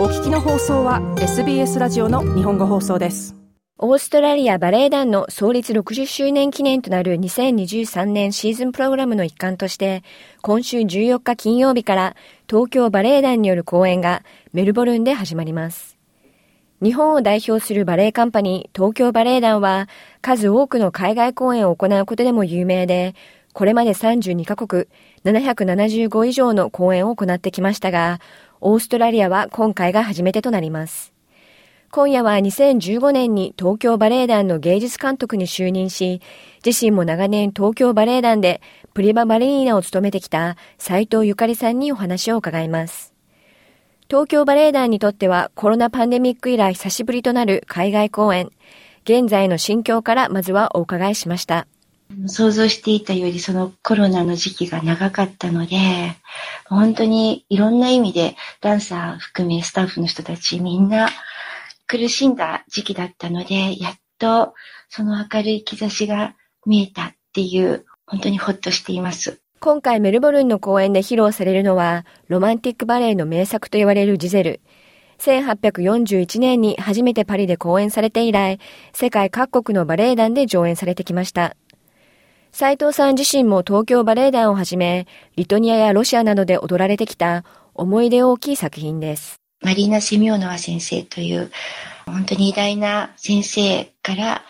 お聞きの放送は SBS ラジオの日本語放送ですオーストラリアバレエ団の創立60周年記念となる2023年シーズンプログラムの一環として、今週14日金曜日から東京バレエ団による公演がメルボルンで始まります。日本を代表するバレエカンパニー東京バレエ団は数多くの海外公演を行うことでも有名で、これまで32カ国775以上の公演を行ってきましたが、オーストラリアは今回が初めてとなります。今夜は2015年に東京バレエ団の芸術監督に就任し、自身も長年東京バレエ団でプリババレリーナを務めてきた斉藤ゆかりさんにお話を伺います。東京バレエ団にとってはコロナパンデミック以来久しぶりとなる海外公演、現在の心境からまずはお伺いしました。想像していたよりそのコロナの時期が長かったので、本当にいろんな意味でダンサー含めスタッフの人たちみんな苦しんだ時期だったので、やっとその明るい兆しが見えたっていう、本当にほっとしています。今回メルボルンの公演で披露されるのは、ロマンティックバレエの名作と言われるジゼル。1841年に初めてパリで公演されて以来、世界各国のバレエ団で上演されてきました。斉藤さん自身も東京バレエ団をはじめ、リトニアやロシアなどで踊られてきた思い出大きい作品です。マリーナ・セミオノワ先生という、本当に偉大な先生から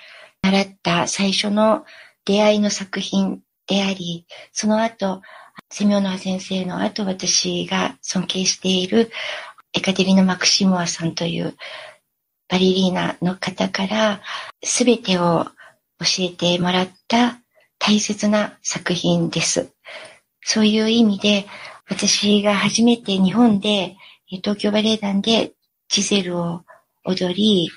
習った最初の出会いの作品であり、その後、セミオノワ先生の後、私が尊敬しているエカテリナ・マクシモワさんというバリリーナの方から全てを教えてもらった大切な作品です。そういう意味で、私が初めて日本で東京バレエ団でジゼルを踊り、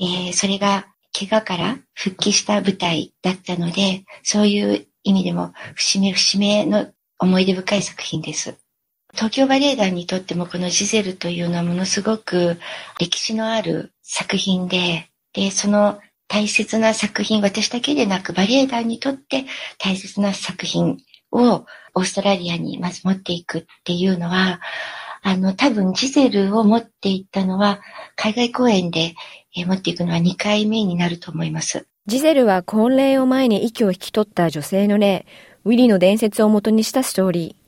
えー、それが怪我から復帰した舞台だったので、そういう意味でも節目節目の思い出深い作品です。東京バレエ団にとってもこのジゼルというのはものすごく歴史のある作品で、で、その大切な作品、私だけでなくバレエ団にとって大切な作品をオーストラリアにまず持っていくっていうのは、あの、多分ジゼルを持っていったのは、海外公演で、持っていくのは2回目になると思います。ジゼルは婚礼を前に息を引き取った女性の霊、ウィリの伝説を元にしたストーリー。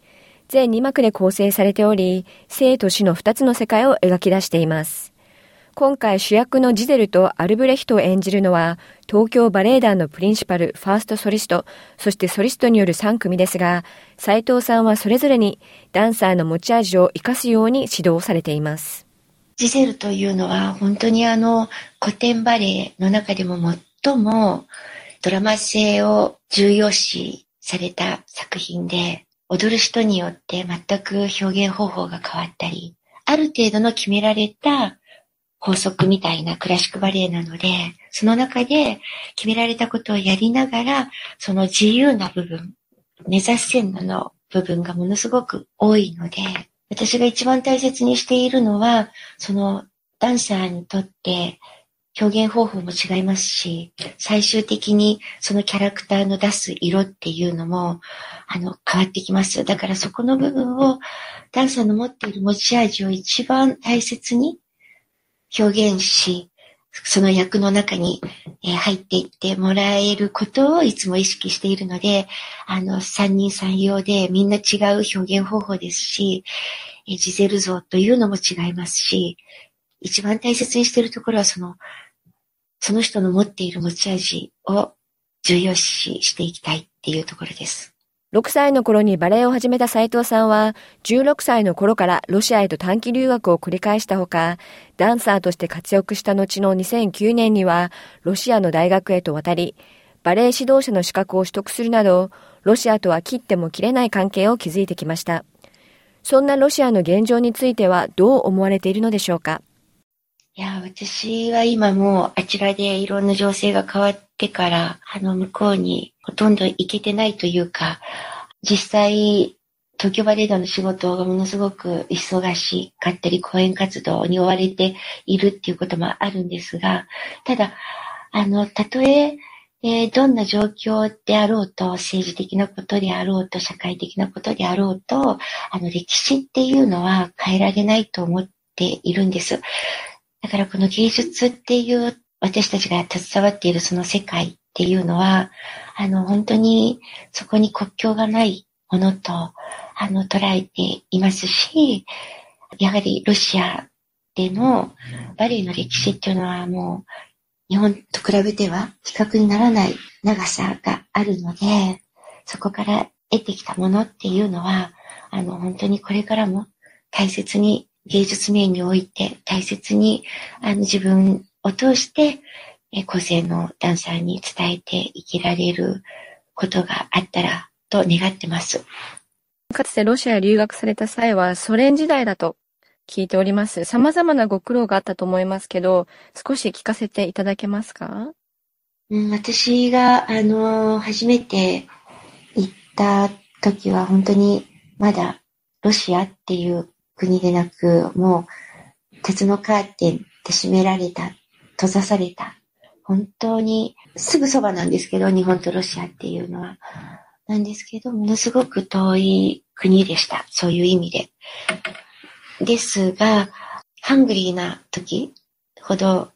全2幕で構成されており、生と死の2つの世界を描き出しています。今回主役のジゼルとアルブレヒトを演じるのは、東京バレエ団のプリンシパル、ファーストソリスト、そしてソリストによる3組ですが、斉藤さんはそれぞれにダンサーの持ち味を活かすように指導されています。ジゼルというのは本当にあの古典バレエの中でも最もドラマ性を重要視された作品で、踊る人によって全く表現方法が変わったり、ある程度の決められた法則みたいなクラシックバレエなので、その中で決められたことをやりながら、その自由な部分、目指す線の部分がものすごく多いので、私が一番大切にしているのは、そのダンサーにとって表現方法も違いますし、最終的にそのキャラクターの出す色っていうのも、あの、変わってきます。だからそこの部分を、ダンサーの持っている持ち味を一番大切に表現し、その役の中に入っていってもらえることをいつも意識しているので、あの、三人三様でみんな違う表現方法ですし、ジゼル像というのも違いますし、一番大切にしているところはその、その人の持っている持ち味を重要視していきたいっていうところです。6歳の頃にバレエを始めた斉藤さんは、16歳の頃からロシアへと短期留学を繰り返したほか、ダンサーとして活躍した後の2009年には、ロシアの大学へと渡り、バレエ指導者の資格を取得するなど、ロシアとは切っても切れない関係を築いてきました。そんなロシアの現状についてはどう思われているのでしょうか？いや、私は今もうあちらでいろんな情勢が変わってから、あの向こうにほとんど行けてないというか、実際、東京バレエ団の仕事がものすごく忙しかったり、講演活動に追われているっていうこともあるんですが、ただ、あの、たとええー、どんな状況であろうと、政治的なことであろうと、社会的なことであろうと、あの、歴史っていうのは変えられないと思っているんです。だからこの芸術っていう私たちが携わっているその世界っていうのは、あの、本当にそこに国境がないものと、あの、捉えていますし、やはりロシアでのバレエの歴史っていうのはもう日本と比べては比較にならない長さがあるので、そこから得てきたものっていうのは、あの、本当にこれからも大切に芸術面において大切にあの自分を通して個性のダンサーに伝えて生きられることがあったらと願ってます。かつてロシアへ留学された際はソ連時代だと聞いております。様々なご苦労があったと思いますけど、少し聞かせていただけますか？うん、私が、あの、初めて行った時は本当にまだロシアっていう国でなく、もう鉄のカーテンで閉められた、閉ざされた、本当にすぐそばなんですけど、日本とロシアっていうのは。なんですけど、ものすごく遠い国でした。そういう意味で。ですが、ハングリーな時ほど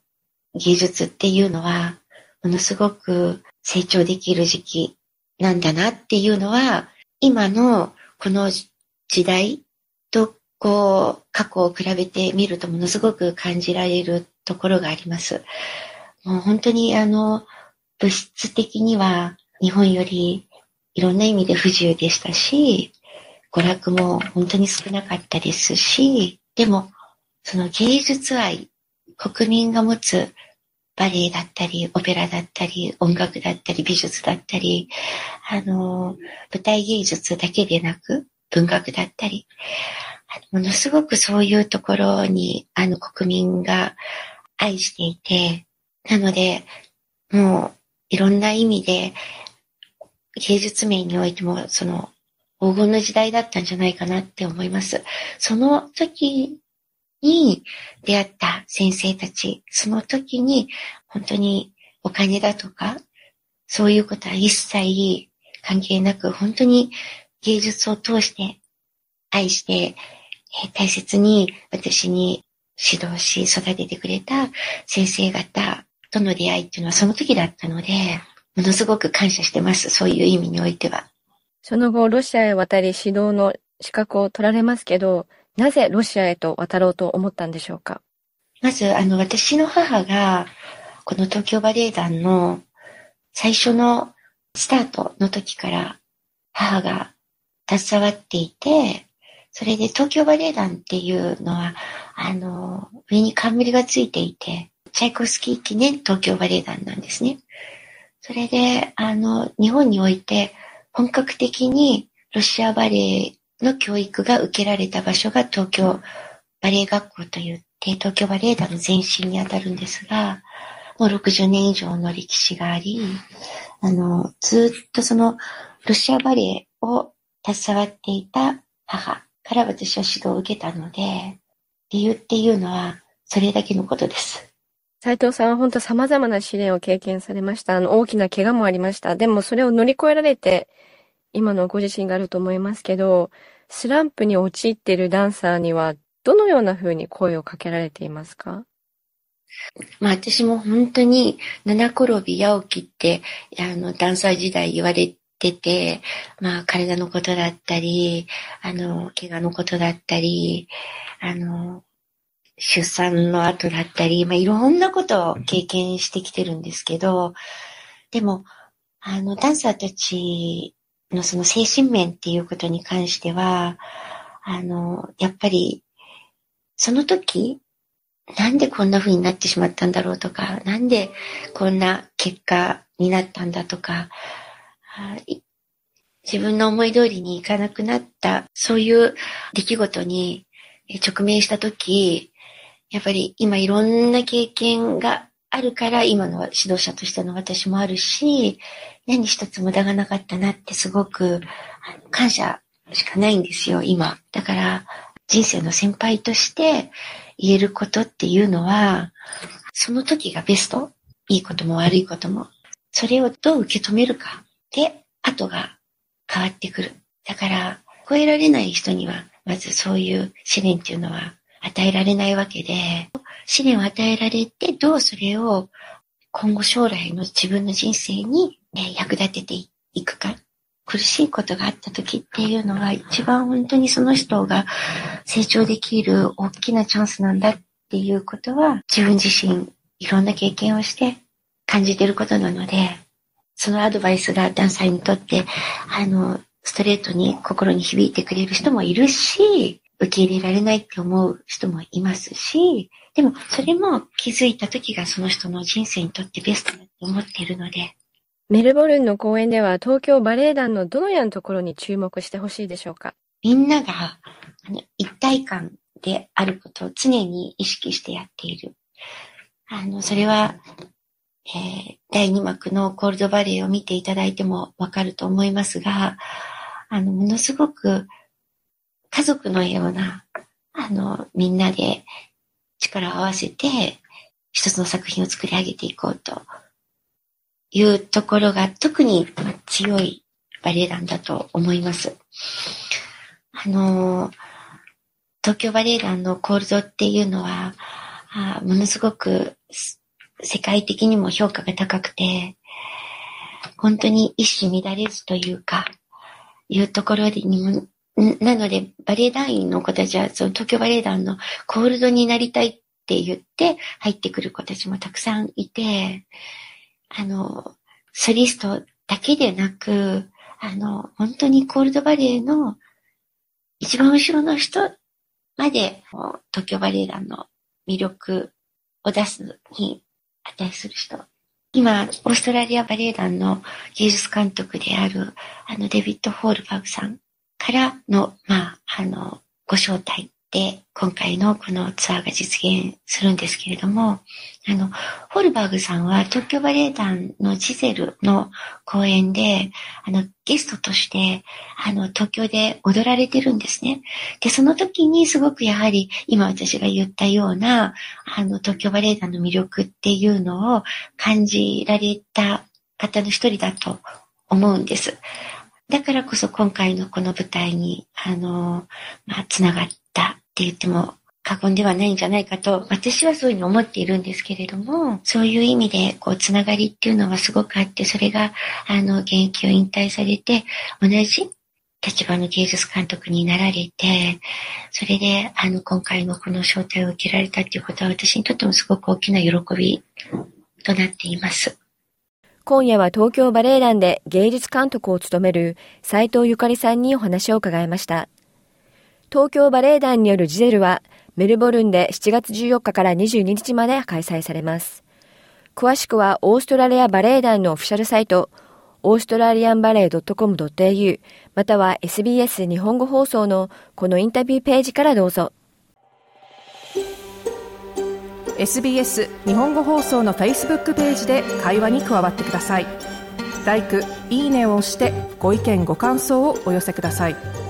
技術っていうのは、ものすごく成長できる時期なんだなっていうのは、今のこの時代とこう過去を比べてみるとものすごく感じられるところがあります。もう本当にあの物質的には日本よりいろんな意味で不自由でしたし、娯楽も本当に少なかったですし、でも、その芸術愛、国民が持つバレエだったり、オペラだったり、音楽だったり、美術だったり、あの、舞台芸術だけでなく、文学だったり、ものすごくそういうところに、あの、国民が愛していて、なので、もう、いろんな意味で、芸術面においても、その、黄金の時代だったんじゃないかなって思います。その時に出会った先生たち、その時に本当にお金だとか、そういうことは一切関係なく、本当に芸術を通して愛して、大切に私に指導し育ててくれた先生方との出会いっていうのはその時だったので、ものすごく感謝してます。そういう意味においては。その後、ロシアへ渡り指導の資格を取られますけど、なぜロシアへと渡ろうと思ったんでしょうか？まず、あの、私の母が、この東京バレエ団の最初のスタートの時から母が携わっていて、それで東京バレエ団っていうのは、あの、上に冠がついていて、チャイコフスキー記念東京バレエ団なんですね。それで、あの、日本において本格的にロシアバレエの教育が受けられた場所が東京バレエ学校といって、東京バレエ団の前身にあたるんですが、もう60年以上の歴史があり、あの、ずっとそのロシアバレエを携わっていた母から私は指導を受けたので、理由っていうのはそれだけのことです。斉藤さんは本当様々な試練を経験されました。あの、大きな怪我もありました。でもそれを乗り越えられて、今のご自身があると思いますけど、スランプに陥っているダンサーには、どのような風に声をかけられていますか？まあ私も本当に七転び八起きって、あの、ダンサー時代言われてて、まあ体のことだったり、あの、怪我のことだったり、あの、出産の後だったり、まあ、いろんなことを経験してきてるんですけど、でも、あの、ダンサーたちのその精神面っていうことに関しては、あの、やっぱり、その時、なんでこんな風になってしまったんだろうとか、なんでこんな結果になったんだとか、はい自分の思い通りにいかなくなった、そういう出来事に直面した時、やっぱり今いろんな経験があるから今の指導者としての私もあるし、何一つ無駄がなかったなってすごく感謝しかないんですよ、今。だから人生の先輩として言えることっていうのは、その時がベスト。いいことも悪いことも。それをどう受け止めるかで、後が変わってくる。だから、超えられない人には、まずそういう試練っていうのは与えられないわけで、試練を与えられて、どうそれを今後将来の自分の人生に、ね、役立てていくか。苦しいことがあった時っていうのは一番本当にその人が成長できる大きなチャンスなんだっていうことは自分自身いろんな経験をして感じてることなので、そのアドバイスがダンサーにとって、あの、ストレートに心に響いてくれる人もいるし、受け入れられないって思う人もいますし、でもそれも気づいた時がその人の人生にとってベストだと思っているので。メルボルンの公演では東京バレエ団のどのようなところに注目してほしいでしょうか？みんながあの一体感であることを常に意識してやっている。あの、それはえー、第2幕のコールドバレーを見ていただいてもわかると思いますが、あの、ものすごく家族のような、あの、みんなで力を合わせて一つの作品を作り上げていこうというところが特に強いバレエ団だと思います。あの、東京バレエ団のコールドっていうのは、あものすごく世界的にも評価が高くて、本当に一種乱れずというか、いうところでにも、なので、バレエ団員の子たちは、その東京バレエ団のコールドになりたいって言って入ってくる子たちもたくさんいて、あの、ソリストだけでなく、あの、本当にコールドバレエの一番後ろの人まで、東京バレエ団の魅力を出すに値する人。今、オーストラリアバレエ団の芸術監督である、あの、デビッド・ホールバグさんからの、まあ、あの、ご招待で、今回のこのツアーが実現するんですけれども、あの、ホルバーグさんは東京バレエ団のジゼルの公演で、あの、ゲストとして、あの、東京で踊られてるんですね。で、その時にすごくやはり、今私が言ったような、あの、東京バレエ団の魅力っていうのを感じられた方の一人だと思うんです。だからこそ今回のこの舞台に、あの、まあ、つながったって言っても過言ではないんじゃないかと、私はそういうふうに思っているんですけれども、そういう意味で、こう、つながりっていうのはすごくあって、それが、あの、現役を引退されて、同じ立場の芸術監督になられて、それで、あの、今回のこの招待を受けられたっていうことは、私にとってもすごく大きな喜びとなっています。今夜は東京バレエ団で芸術監督を務める斉藤ゆかりさんにお話を伺いました。東京バレエ団によるジゼルはメルボルンで7月14日から22日まで開催されます。詳しくはオーストラリアバレエ団のオフィシャルサイト、オーストラリアンバレエ .com.au または SBS 日本語放送のこのインタビューページからどうぞ。SBS 日本語放送の Facebook ページで会話に加わってください。l i いいねを押してご意見ご感想をお寄せください。